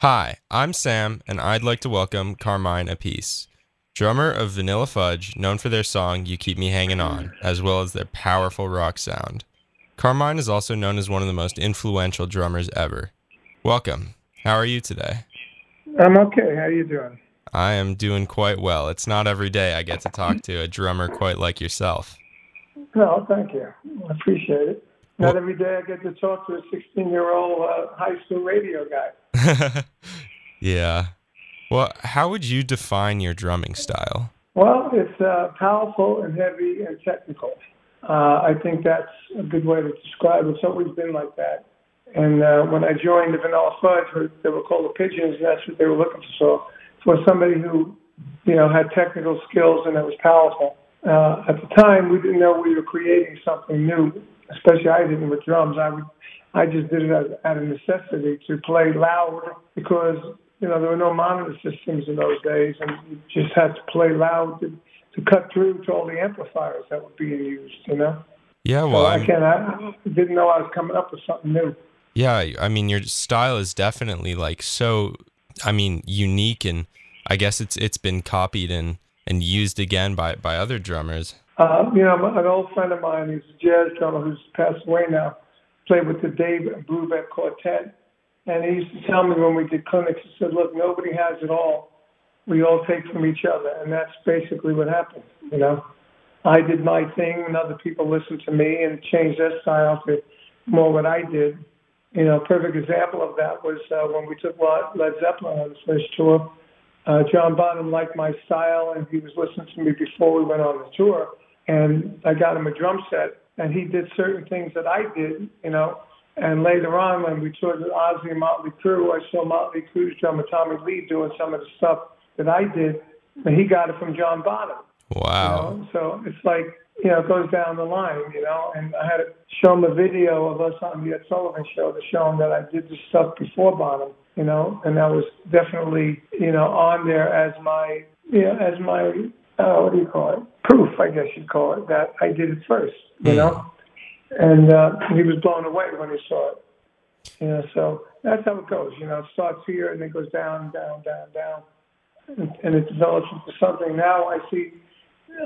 Hi, I'm Sam, and I'd like to welcome Carmine Appice, drummer of Vanilla Fudge, known for their song You Keep Me Hanging On, as well as their powerful rock sound. Carmine is also known as one of the most influential drummers ever. Welcome. How are you today? I'm okay. How are you doing? I am doing quite well. It's not every day I get to talk to a drummer quite like yourself. No, thank you. I appreciate it. Not every day I get to talk to a 16 year old uh, high school radio guy. yeah. Well, how would you define your drumming style? Well, it's uh, powerful and heavy and technical. Uh, I think that's a good way to describe it. It's always been like that. And uh, when I joined the Vanilla Fudge, they were called the Pigeons, and that's what they were looking for. So for somebody who, you know, had technical skills and that was powerful. Uh, at the time, we didn't know we were creating something new especially I didn't with drums. I would, I just did it out of necessity to play loud because you know there were no monitor systems in those days, and you just had to play loud to, to cut through to all the amplifiers that were being used. You know. Yeah, well, so again, I didn't know I was coming up with something new. Yeah, I mean, your style is definitely like so. I mean, unique, and I guess it's it's been copied and and used again by by other drummers. Uh, you know, an old friend of mine, he's a jazz drummer who's passed away now, played with the Dave Brubeck Quartet. And he used to tell me when we did clinics, he said, look, nobody has it all. We all take from each other. And that's basically what happened, you know. I did my thing, and other people listened to me and changed their style to more what I did. You know, a perfect example of that was uh, when we took Led Zeppelin on the first tour. Uh, John Bonham liked my style, and he was listening to me before we went on the tour and I got him a drum set, and he did certain things that I did, you know. And later on, when we toured with Ozzy and Motley Crue, I saw Motley Crue's drummer Tommy Lee doing some of the stuff that I did, and he got it from John Bonham. Wow. You know? So it's like, you know, it goes down the line, you know. And I had to show him a video of us on the Ed Sullivan show to show him that I did this stuff before Bonham, you know, and that was definitely, you know, on there as my, you know, as my uh, what do you call it? Proof, I guess you'd call it, that I did it first, you know? And uh, he was blown away when he saw it. You know, so that's how it goes. You know, it starts here and then goes down, down, down, down. And, and it develops into something. Now I see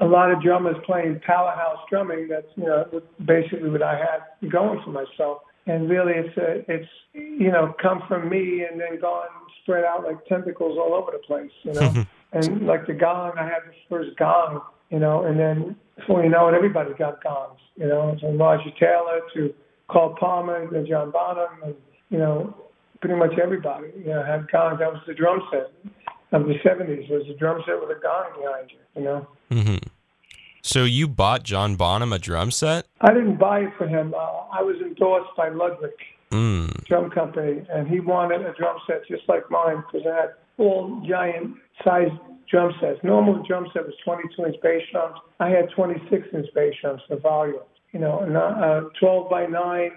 a lot of drummers playing powerhouse drumming. That's, you know, basically what I had going for myself. And really, it's a, it's you know come from me and then gone spread out like tentacles all over the place. You know, and like the gong, I had the first gong, you know, and then before you know it, everybody got gongs, you know, from Roger Taylor to Carl Palmer and John Bonham, and you know, pretty much everybody, you know, had gongs. That was the drum set of the '70s. Was a drum set with a gong behind you, you know. Mm-hmm. So you bought John Bonham a drum set? I didn't buy it for him. Uh, I was endorsed by Ludwig mm. Drum Company, and he wanted a drum set just like mine because I had all giant sized drum sets. Normal drum set was 22 inch bass drums. I had 26 inch bass drums for volume. You know, uh, 12 by 9,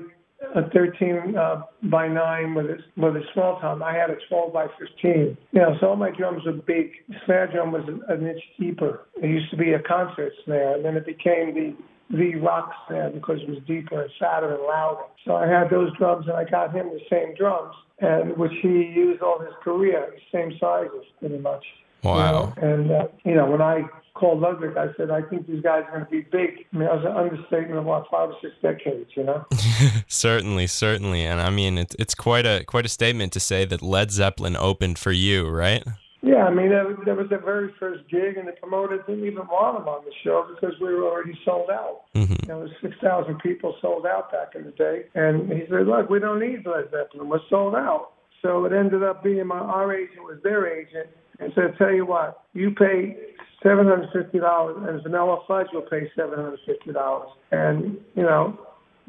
a 13 uh, by 9 with a, with a small tom. I had a 12 by 15. You know, so all my drums were big. Snare drum was an inch deeper. It used to be a concert snare, and then it became the the rock snare because it was deeper and fatter and louder. So I had those drums, and I got him the same drums and which he used all his career, same sizes pretty much. Wow. You know? And uh, you know, when I called Ludwig, I said, I think these guys are going to be big. I mean, that was an understatement of what five or six decades, you know. certainly, certainly, and I mean, it's it's quite a quite a statement to say that Led Zeppelin opened for you, right? Yeah, I mean, there, there was the very first gig, and the promoter didn't even want him on the show because we were already sold out. Mm-hmm. There was 6,000 people sold out back in the day. And he said, look, we don't need Led Zeppelin. We're sold out. So it ended up being my, our agent was their agent and said, tell you what, you pay $750 and Vanilla Fudge will pay $750. And, you know,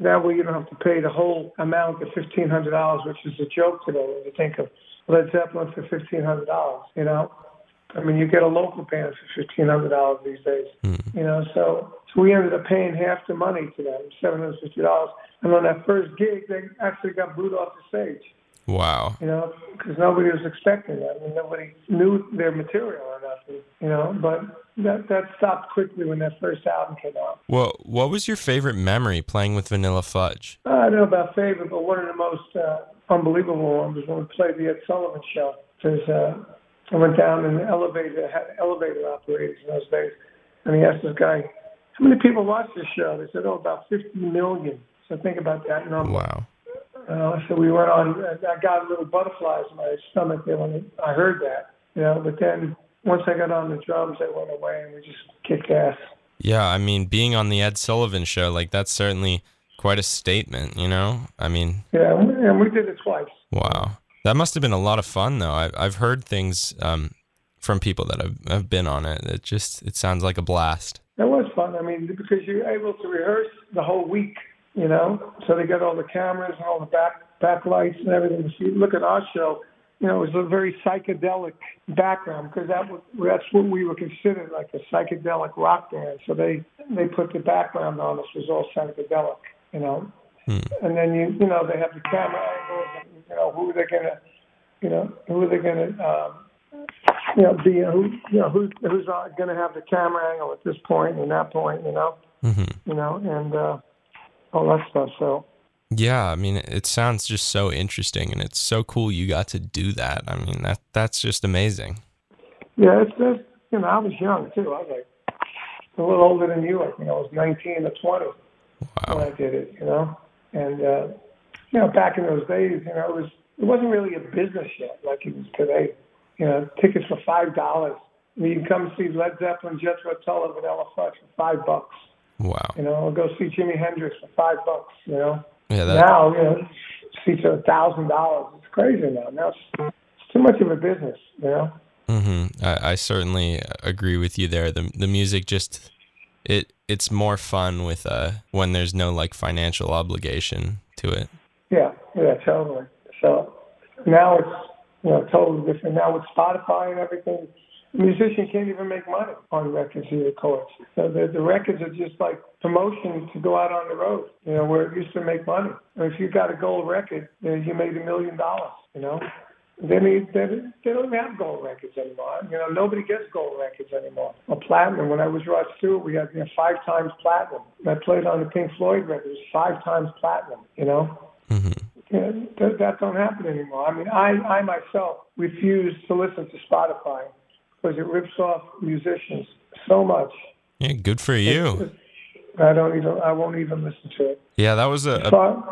that way you don't have to pay the whole amount of $1,500, which is a joke today when you think of Led Zeppelin for fifteen hundred dollars. You know, I mean, you get a local band for fifteen hundred dollars these days. Mm. You know, so so we ended up paying half the money to them, seven hundred fifty dollars. And on that first gig, they actually got booed off the stage. Wow. You know, because nobody was expecting that. I mean, nobody knew their material or nothing. You know, but that that stopped quickly when that first album came out. Well, what was your favorite memory playing with Vanilla Fudge? I don't know about favorite, but one of the most uh, unbelievable ones was when we played the Ed Sullivan Show. Because uh, I went down in the elevator, had elevator operators in those days, and he asked this guy, "How many people watch this show?" They said, "Oh, about 50 million." So think about that number. Wow. Uh, so we went on. I got little butterflies in my stomach there when I heard that. You know, but then once I got on the drums, they went away, and we just kicked ass. Yeah, I mean, being on the Ed Sullivan show, like that's certainly quite a statement, you know? I mean, Yeah, and we- and we did it twice. wow. That must have been a lot of fun though. I've I've heard things um, from people that have, have been on it. It just it sounds like a blast. It was fun. I mean, because you're able to rehearse the whole week, you know. So they got all the cameras and all the back backlights and everything. If you look at our show, you know, it was a very psychedelic background because that was, that's what we were considered like a psychedelic rock band. So they they put the background on us was all psychedelic, you know. Hmm. And then you you know they have the camera angles and you know who are they're gonna you know who are they gonna um, you know be who you know who who's uh, gonna have the camera angle at this point and that point you know hmm you know and uh, all that stuff. So Yeah, I mean, it sounds just so interesting, and it's so cool you got to do that. I mean, that that's just amazing. yeah, it's just you know I was young too. I was like a little older than you. I think I was 19 or 20 when I did it. You know, and uh, you know back in those days, you know it was it wasn't really a business yet like it is today. You know, tickets for five dollars. I mean, you can come see Led Zeppelin, Jethro Tull, Vanilla Fudge for five bucks. Wow. You know, or go see Jimi Hendrix for five bucks. You know, Yeah, that now you know seats are a thousand dollars. It's crazy now. Now it's, it's too much of a business. You know. hmm I, I certainly agree with you there. The the music just it it's more fun with uh when there's no like financial obligation to it. Yeah, yeah, totally. So now it's you know totally different. Now with Spotify and everything, a musician can't even make money on records he records. So the the records are just like promotion to go out on the road. You know where it used to make money. And if you got a gold record, then you made a million dollars. You know. They need, they, they don't have gold records anymore. You know, nobody gets gold records anymore. Or platinum. When I was Rod Stewart, we had you know, five times platinum. I played on the Pink Floyd record. It was five times platinum. You know, hmm yeah, that, that don't happen anymore. I mean, I, I myself refuse to listen to Spotify because it rips off musicians so much. Yeah, good for you. I don't even, I won't even listen to it. Yeah, that was a, a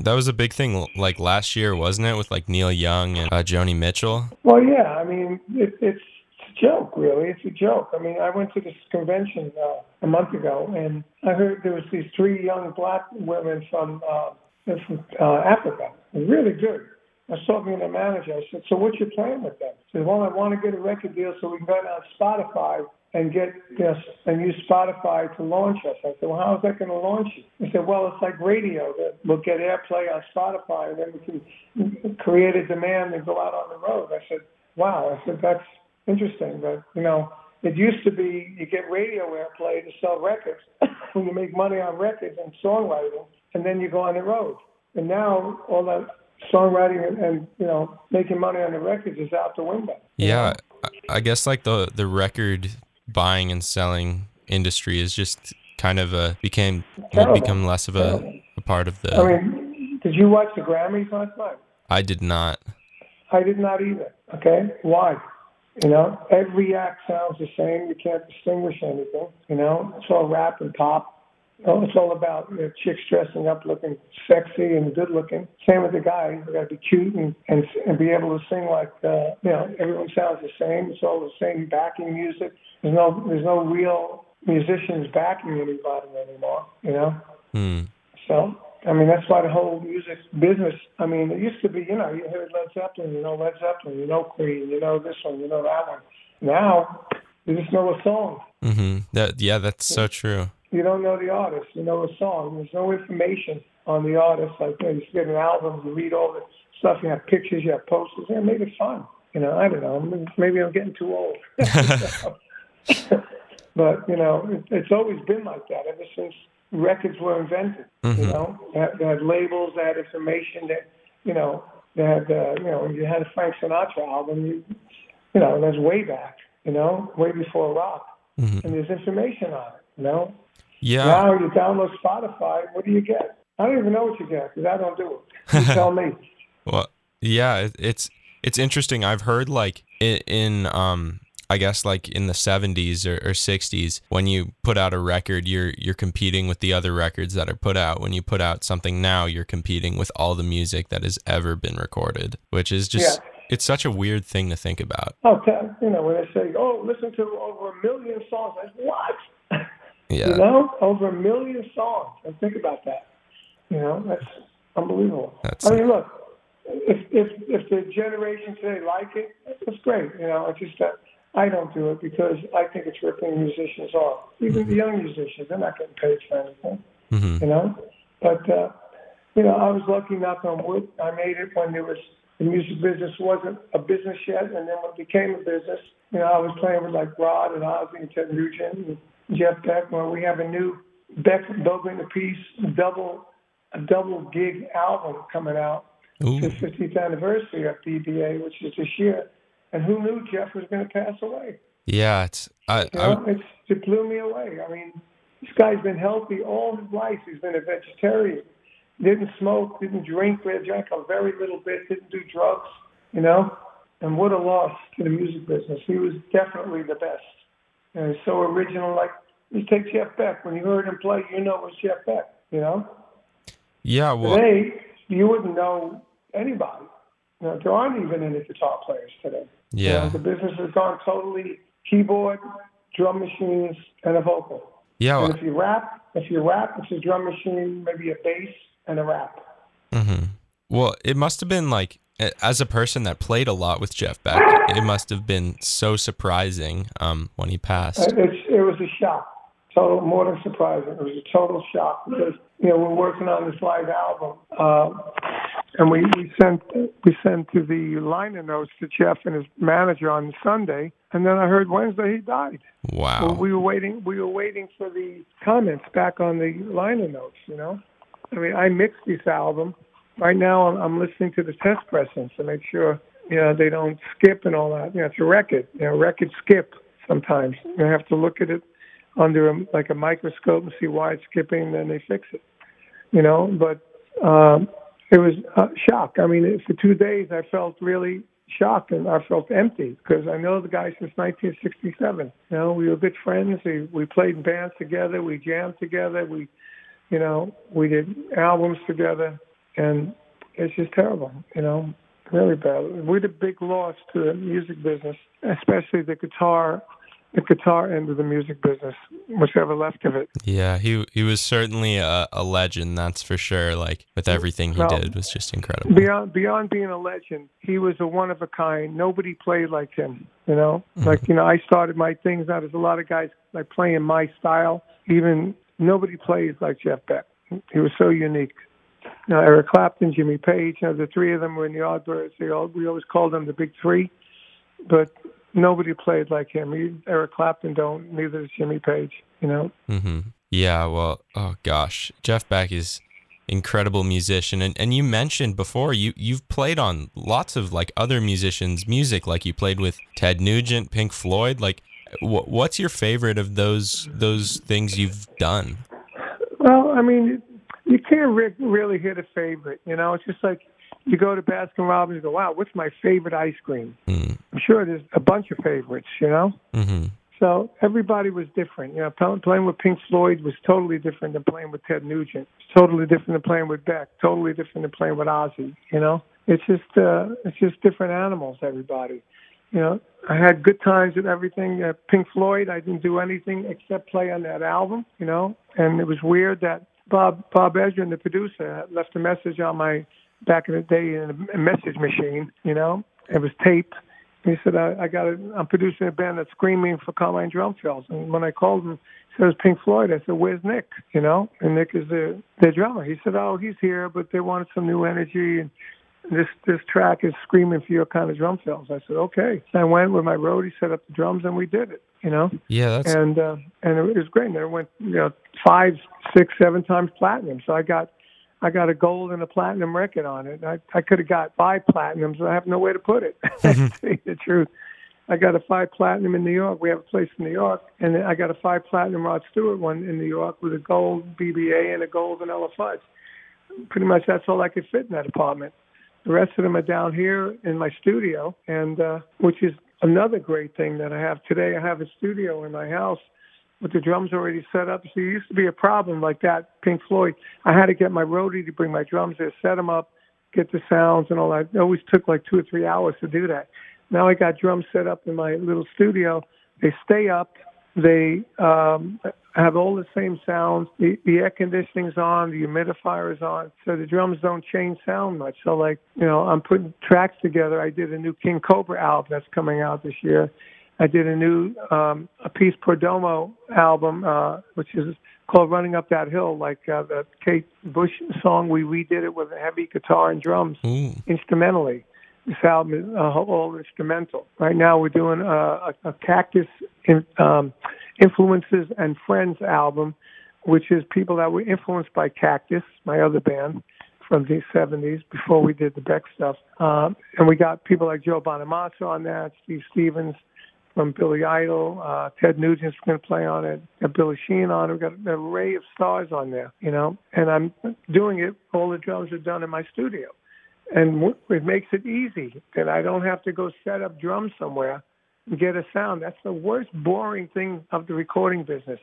that was a big thing like last year, wasn't it? With like Neil Young and uh, Joni Mitchell. well, yeah, I mean, it, it's a joke, really. It's a joke. I mean, I went to this convention uh, a month ago, and I heard there was these three young black women from uh, from uh, Africa. Really good. I was talking to the manager. I said, "So what's your plan with them?" He said, "Well, I want to get a record deal so we can go on Spotify and get know, and use Spotify to launch us." I said, "Well, how is that going to launch you?" He said, "Well, it's like radio. We'll get airplay on Spotify, and then we can create a demand and go out on the road." I said, "Wow." I said, "That's interesting, but you know." It used to be you get radio airplay to sell records when you make money on records and songwriting, and then you go on the road. And now all that songwriting and, and you know making money on the records is out the window. Yeah, I- guess like the the record buying and selling industry is just kind of a became Terrible. become less of a, a part of the. I mean, did you watch the Grammys last night? I did not. I did not either. Okay, why? You know, every act sounds the same. You can't distinguish anything. You know, it's all rap and pop. Know, it's all about you know, chicks dressing up, looking sexy and good looking. Same with the guys. They got to be cute and, and and be able to sing like uh, you know. Everyone sounds the same. It's all the same backing music. There's no there's no real musicians backing anybody anymore. You know. Hmm. So, I mean, that's why the whole music business, I mean, it used to be, you know, you heard Led Zeppelin, you know Led Zeppelin, you know Queen, you know this one, you know that one. Now, you just know a song. Mm-hmm. That yeah, that's so true. You don't know the artist. You know a song. There's no information on the artist. Like, you, know, you get an album, you read all the stuff, you have pictures, you have posters. Yeah, make it fun. You know, I don't know. Maybe I'm getting too old. but, you know, it, it's always been like that ever since records were invented. You Mhm. know, they had, they had labels, they had information that, you know, They had, uh, you know, you had a Frank Sinatra album. You, you know, that's way back. You know, way before rock, Mhm. and there's information on it. You know, Yeah. now you download Spotify. What do you get? I don't even know what you get because I don't do it. You tell me. Well, yeah, it, it's it's interesting. I've heard like in, in um I guess like in the 70s or, or 60s when you put out a record you're you're competing with the other records that are put out. When you put out something now you're competing with all the music that has ever been recorded, which is just it's such a weird thing to think about. I'll you know when they say, "Oh, listen to over a million songs," I say, "What?" Yeah. You know, over a million songs. And think about that. You know, that's unbelievable. That's- I mean, look, if if if the generation today like it, it's great. You know, it's just that I don't do it because I think it's ripping musicians off. Even the young musicians, they're not getting paid for anything. hmm You know, but uh, you know, I was lucky. Knock on wood, I made it when there was the music business wasn't a business yet, and then when it became a business, you know, I was playing with like Rod and Ozzy and Ted Nugent and Jeff Beck. Well, we have a new Beck Bogert and Appice double a double gig album coming out Ooh. the 50th anniversary of BBA, which is this year. And who knew Jeff was going to pass away? Yeah, it's I, You I it's, it blew me away. I mean, this guy's been healthy all his life. He's been a vegetarian. Didn't smoke, didn't drink, drank a very little bit, didn't do drugs, you know? And what a loss to the music business. He was definitely the best. And so original, like, you take Jeff Beck. When you heard him play, you know it was Jeff Beck, you know? yeah, well Today, you wouldn't know anybody. You know, there aren't even any guitar players today. You know, yeah. the business has gone totally keyboard, drum machines, and a vocal. Yeah, And if you rap, if you rap, it's a drum machine, maybe a bass, and a rap. Mm-hmm. Well, it must have been like, as a person that played a lot with Jeff Beck, it must have been so surprising um, when he passed. It's, it was a shock, total, more than surprising. It was a total shock because you know we're working on this live album, uh, and we, we sent we sent to the liner notes to Jeff and his manager on Sunday, and then I heard Wednesday he died. Wow. Well, we were waiting. We were waiting for the comments back on the liner notes. You know, I mean, I mixed this album. Right now, I'm, I'm listening to the test pressings to make sure you know they don't skip and all that. You know, it's a record. You know, records skip sometimes. You have to look at it under a, like a microscope and see why it's skipping. Then they fix it. You know, but um, it was a shock. I mean, for two days, I felt really shocked and I felt empty because I know the guy since 1967. You know, we were good friends. We we played in bands together. We jammed together. We, you know, we did albums together, and it's just terrible. You know, really bad. We're the big loss to the music business, especially the guitar, the guitar end of the music business, whatever left of it. Yeah, he he was certainly a, a legend, that's for sure. Like with everything he did was just incredible. Beyond beyond being a legend, he was a one of a kind. Nobody played like him. You know, mm-hmm. like you know, I started my things out as a lot of guys like playing my style. Even nobody plays like Jeff Beck. He was so unique. You know, Eric Clapton, Jimmy Page. You know, the three of them were in the Yardbirds. They all we always called them the Big Three, but nobody played like him. He, Eric Clapton don't. Neither does Jimmy Page. You know. hmm Yeah, well, oh gosh, Jeff Beck is incredible musician, and and you mentioned before you you've played on lots of like other musicians' music, like you played with Ted Nugent, Pink Floyd. Like, wh- what's your favorite of those those things you've done? Well, I mean, you can't re- really hit a favorite. You know, it's just like you go to Baskin Robbins and go, "Wow, what's my favorite ice cream?" Mm. I'm sure there's a bunch of favorites. You know, Mm-hmm. so everybody was different. You know, playing with Pink Floyd was totally different than playing with Ted Nugent. It's totally different than playing with Beck. Totally different than playing with Ozzy. You know, it's just uh, it's just different animals. Everybody. You know, I had good times with everything. Uh, Pink Floyd, I didn't do anything except play on that album. You know, and it was weird that Bob Bob Ezrin, the producer, left a message on my back in the day in a message machine. You know, it was taped. He said, I, I got it. I'm producing a band that's screaming for Carmine drum fills. And when I called him, he said, it's Pink Floyd. I said, where's Nick? You know, and Nick is the, their drummer. He said, oh, he's here, but they wanted some new energy. And this this track is screaming for your kind of drum fills. I said, okay. I went with my roadie, set up the drums, and we did it. You know, Yeah, that's and uh, and it was great. And it went, you know, five, six, seven times platinum. So I got I got a gold and a platinum record on it. I I could have got five platinums, I have no way to put it. to tell you the truth. I got a five platinum in New York. We have a place in New York, and I got a five platinum Rod Stewart one in New York with a gold BBA and a gold vanilla fudge. Pretty much that's all I could fit in that apartment. The rest of them are down here in my studio, and uh, which is another great thing that I have today. I have a studio in my house with the drums already set up. So it used to be a problem like that. Pink Floyd, I had to get my roadie to bring my drums there, set them up, get the sounds and all that. It always took like two or three hours to do that. Now I got drums set up in my little studio. They stay up. They um, have all the same sounds. The, the air conditioning's on. The humidifier is on. So the drums don't change sound much. So like you know, I'm putting tracks together. I did a new King Cobra album that's coming out this year. I did a new um, Appice Perdomo album, uh, which is called "Running Up That Hill," like uh, the Kate Bush song. We redid it with a heavy guitar and drums Ooh. instrumentally. This album is uh, all instrumental. Right now, we're doing a, a, a Cactus in, um, influences and friends album, which is people that were influenced by Cactus, my other band from the 70s before we did the Beck stuff. Um, and we got people like Joe Bonamassa on that, Steve Stevens from Billy Idol, uh, Ted Nugent's going to play on it, got Billy Sheehan on it. We've got an array of stars on there, you know. And I'm doing it. All the drums are done in my studio and it makes it easy that I don't have to go set up drums somewhere and get a sound. That's the worst boring thing of the recording business.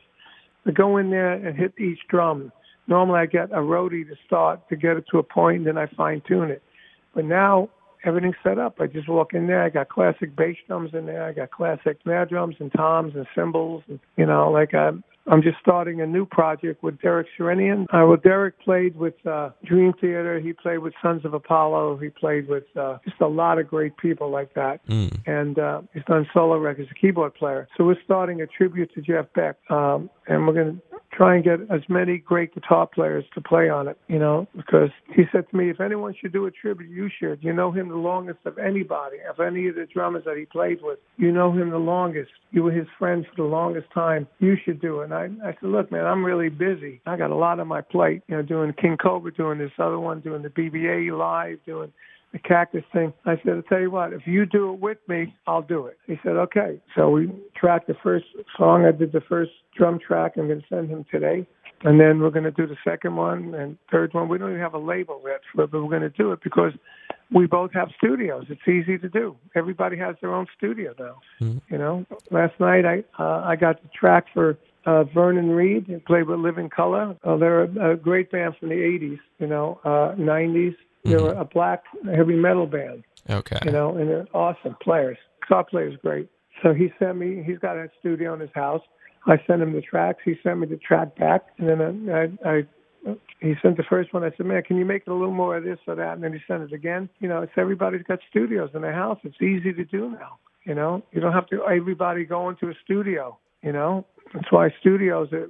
To go in there and hit each drum. Normally I get a roadie to start to get it to a point, and then I fine tune it. But now everything's set up. I just walk in there. I got classic bass drums in there. I got classic snare drums and toms and cymbals. And, you know, like I'm, I'm just starting a new project with Derek Sherinian. Uh, well, Derek played with uh, Dream Theater. He played with Sons of Apollo. He played with uh, just a lot of great people like that. Mm. And uh, he's done solo records, as a keyboard player. So we're starting a tribute to Jeff Beck. Um, and we're going to try and get as many great guitar players to play on it, you know, because he said to me, if anyone should do a tribute, you should. You know him the longest of anybody, of any of the drummers that he played with. You know him the longest. You were his friend for the longest time. You should do it. And I, I said, look, man, I'm really busy. I got a lot on my plate, you know, doing King Cobra, doing this other one, doing the BBA live, doing the cactus thing. I said, I'll tell you what, if you do it with me, I'll do it. He said, okay. So we tracked the first song. I did the first drum track. I'm going to send him today. And then we're going to do the second one and third one. We don't even have a label yet for it, but we're going to do it because we both have studios. It's easy to do. Everybody has their own studio now. Mhm. You know, last night I uh, I got the track for uh, Vernon Reid. He played with Living Colour. Uh, they're a, a great band from the '80s. You know, uh, '90s. They're Mhm. a black heavy metal band Okay. you know, and they're awesome players. Guitar player's great. So he sent me. He's got a studio in his house. I sent him the tracks. He sent me the track back, and then I, I, I he sent the first one. I said, "Man, can you make it a little more of this or that?" And then he sent it again. You know, it's everybody's got studios in their house. It's easy to do now. You know, you don't have to everybody go into a studio. You know, that's why studios are,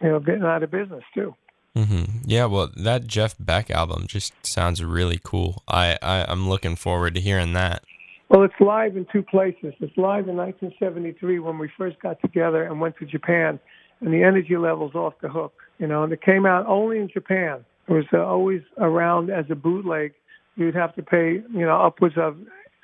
you know, getting out of business too. Hmm Yeah, well, that Jeff Beck album just sounds really cool. I, I I'm looking forward to hearing that. Well, it's live in two places. It's live in 1973 when we first got together and went to Japan, and the energy level's off the hook. You know, and it came out only in Japan. It was uh, always around as a bootleg. You'd have to pay, you know, upwards of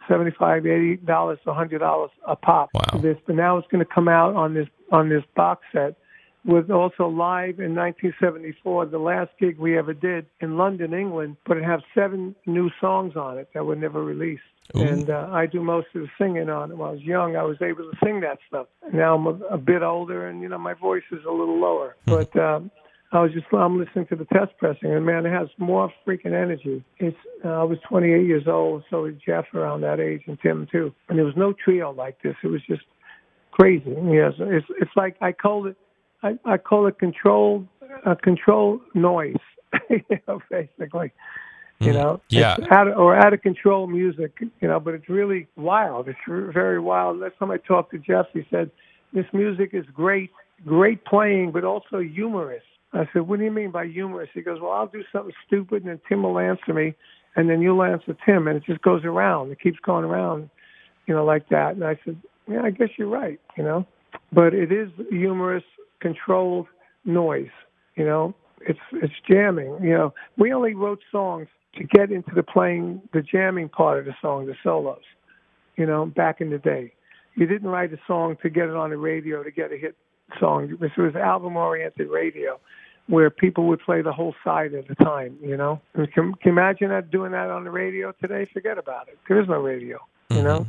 seventy-five, eighty dollars to hundred dollars a pop Wow. for this. But now it's going to come out on this on this box set was also live in 1974, the last gig we ever did in London, England, but it has seven new songs on it that were never released. Ooh. And uh, I do most of the singing on it. When I was young, I was able to sing that stuff. Now I'm a, a bit older, and you know my voice is a little lower. But um, I was just I'm listening to the test pressing, and man, it has more freaking energy. It's uh, I was 28 years old, so was Jeff around that age, and Tim too. And there was no trio like this. It was just crazy. Yes, it's it's like I called it I, I call it control uh, control noise. you know, basically. You Mm. know, Yeah. Out of, or out of control music. You know, but it's really wild. It's very wild. Last time I talked to Jeff, he said this music is great, great playing, but also humorous. I said, what do you mean by humorous? He goes, well, I'll do something stupid, and then Tim will answer me, and then you'll answer Tim, and it just goes around. It keeps going around, you know, like that. And I said, yeah, I guess you're right, you know. But it is humorous, controlled noise, you know. it's it's jamming. You know, we only wrote songs to get into the playing the jamming part of the song, the solos. You know, back in the day, you didn't write a song to get it on the radio to get a hit song. This was album oriented radio where people would play the whole side at a time, you know? Can, can you imagine that doing that on the radio today? Forget about it. There is no radio, you Mm-hmm. know?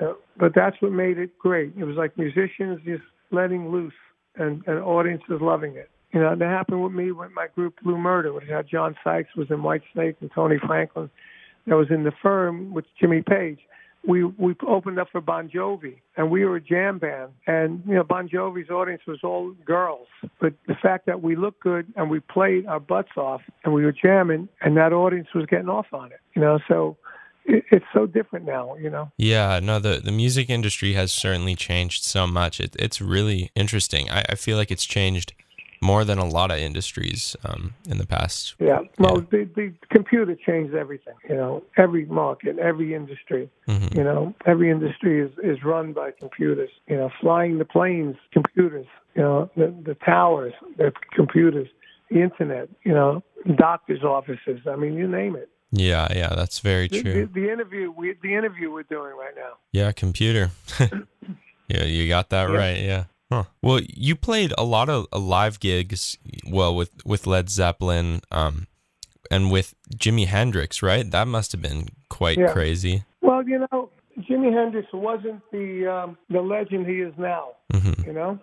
Uh, but that's what made it great. It was like musicians just letting loose and, and audiences loving it. You know, that happened with me with my group Blue Murder, which had John Sykes was in White Snake and Tony Franklin that was in the firm with Jimmy Page. We we opened up for Bon Jovi and we were a jam band and you know Bon Jovi's audience was all girls. But the fact that we looked good and we played our butts off and we were jamming and that audience was getting off on it. You know, so it, it's so different now, you know. Yeah, no, the, the music industry has certainly changed so much. It, it's really interesting. I, I feel like it's changed more than a lot of industries um, in the past. Yeah. Well, The, the computer changed everything. You know, every market, every industry. Mhm. You know, every industry is is run by computers. You know, flying the planes, computers. You know, the the towers, the computers. The internet. You know, doctors' offices. I mean, you name it. Yeah, yeah, that's very The, true. the, the interview we the interview we're doing right now. Yeah, computer. yeah, you got that Yeah. right. Yeah. Huh. Well, you played a lot of uh, live gigs. Well, with with Led Zeppelin, um, and with Jimi Hendrix, right? That must have been quite Yeah. crazy. Well, you know, Jimi Hendrix wasn't the um, the legend he is now. hmm You know,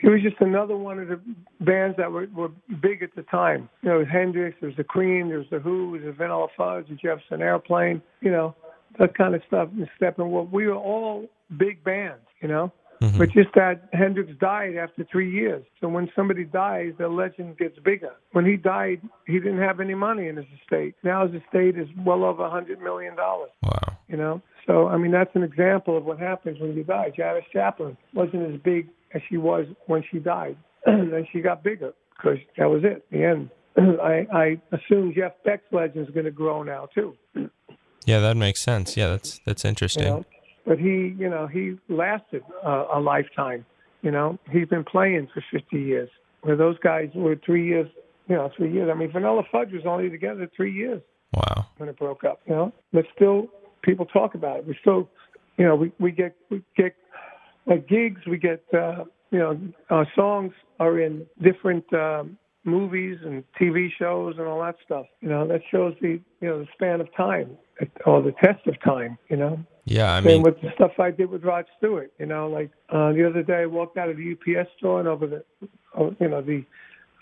he was just another one of the bands that were, were big at the time. You know, it was Hendrix, there was the Queen, there was the Who, there was the Vanilla Fudge, the Jefferson Airplane. You know, that kind of stuff. And Steppenwolf. We were all big bands. You know. hmm But just that Hendrix died after three years. So when somebody dies, the legend gets bigger. When he died, he didn't have any money in his estate. Now his estate is well over a hundred million dollars. Wow. You know, so I mean that's an example of what happens when you die. Janis Joplin wasn't as big as she was when she died, and then she got bigger because that was it. The end. I, I assume Jeff Beck's legend is going to grow now too. Yeah, that makes sense. Yeah, that's that's You interesting. know, but he, you know, he lasted uh, a lifetime. You know, he's been playing for 50 years. Where those guys were three years, you know, three years. I mean, Vanilla Fudge was only together three years Wow. when it broke up. You know, but still, people talk about it. We still, you know, we we get we get like gigs. We get, uh, you know, our songs are in different um, movies and TV shows and all that stuff. You know, that shows the you know the span of time or the test of time. You know. Yeah, I mean, with the stuff I did with Rod Stewart. You know, like uh, the other day I walked out of the UPS store and over the, oh, you know, the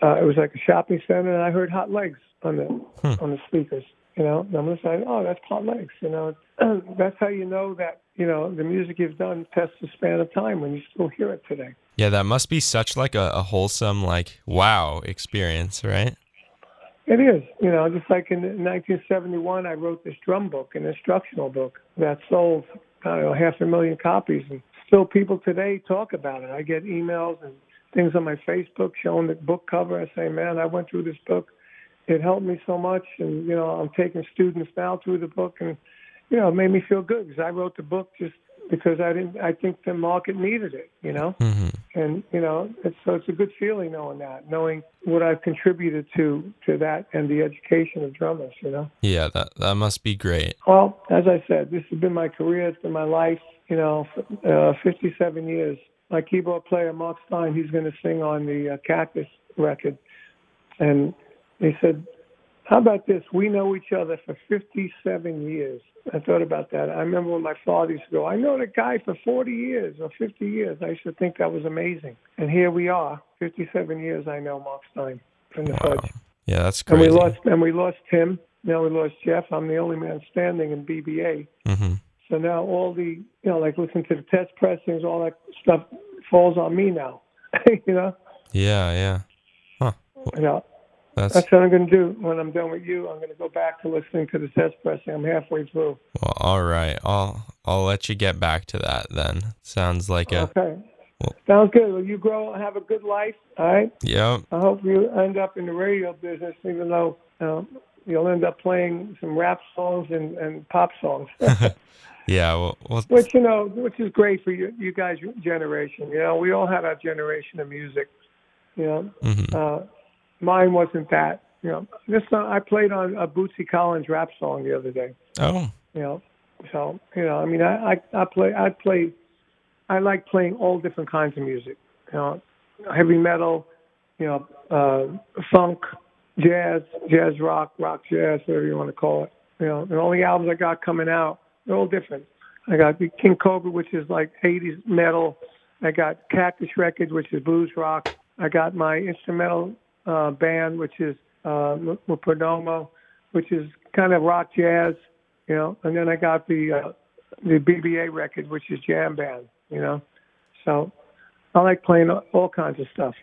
uh, it was like a shopping center, and I heard Hot Legs on the Hmm. on the speakers. You know, and I'm listening. Oh, that's Hot Legs. You know, that's how you know that you know the music you've done tests the span of time when you still hear it today. yeah, that must be such like a, a wholesome, like wow experience, right? It is, you know, just like in 1971, I wrote this drum book, an instructional book that sold, I don't know, half a million copies, and still people today talk about it. I get emails and things on my Facebook showing the book cover. I say, man, I went through this book. It helped me so much, and you know, I'm taking students now through the book, and you know, it made me feel good because I wrote the book just because I didn't. I think the market needed it, you know hmm and you know it's so it's a good feeling knowing that knowing what i've contributed to to that and the education of drummers you know Yeah, that that must be great. well as i said this has been my career it's been my life you know uh, 57 years my keyboard player mark stein he's going to sing on the uh, cactus record and he said how about this we know each other for 57 years I thought about that. I remember when my father used to go, I know the guy for 40 years or 50 years. I used to think that was amazing. And here we are, 57 years I know Mark Stein from the Wow. Fudge. Yeah, that's And we lost and we lost Tim. Now we lost Jeff. I'm the only man standing in BBA. hmm So now all the you know, like listen to the test pressings, all that stuff falls on me now. you know? Yeah, yeah. Huh. You know. That's That's what I'm gonna do when I'm done with you. I'm gonna go back to listening to the test pressing. I'm halfway through. well. All right. I'll I'll let you get back to that then. Sounds like a Okay. Well- Sounds good. Well, you grow and have a good life. All right. yeah. I hope you end up in the radio business, even though um, you'll end up playing some rap songs and, and pop songs, Yeah. Well, well which you know, which is great for you, you guys' generation. You know, we all have our generation of music. You know, mhm. uh, mine wasn't that. You know, this song I played on a Bootsy Collins rap song the other day. Oh, You know, so you know, I mean, I I, I play I play I like playing all different kinds of music. You know, heavy metal, you know, uh, funk, jazz, jazz rock, rock jazz, whatever you want to call it. You know, and all the albums I got coming out, they're all different. I got the King Cobra, which is like 80s metal. I got Cactus Records, which is blues rock. I got my instrumental uh, band, which is uh, Perdomo, which is kind of rock jazz, you know. And then I got the uh, the BBA record, which is jam band, you know. So I like playing all kinds of stuff.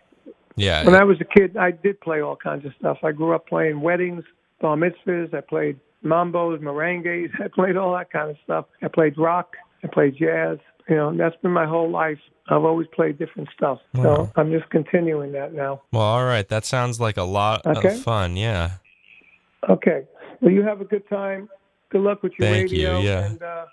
yeah. When I was a kid, I did play all kinds of stuff. I grew up playing weddings, bar mitzvahs. I played mambos, merengues. I played all that kind of stuff. I played rock. I played jazz. You know, that's been my whole life. I've always played different stuff. Wow. So I'm just continuing that now. Well, all right. That sounds like a lot Okay. of fun. Yeah. Okay. Well, you have a good time. Good luck with your Thank you, yeah. And uh,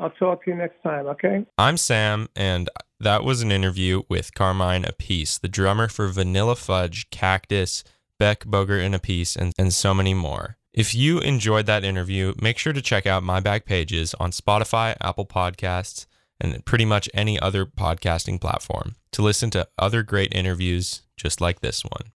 I'll talk to you next time. Okay. I'm Sam, and that was an interview with Carmine Appice, the drummer for Vanilla Fudge, Cactus, Beck, Bogert and Appice, and, and so many more. If you enjoyed that interview, make sure to check out my back pages on Spotify, Apple Podcasts, and pretty much any other podcasting platform to listen to other great interviews just like this one.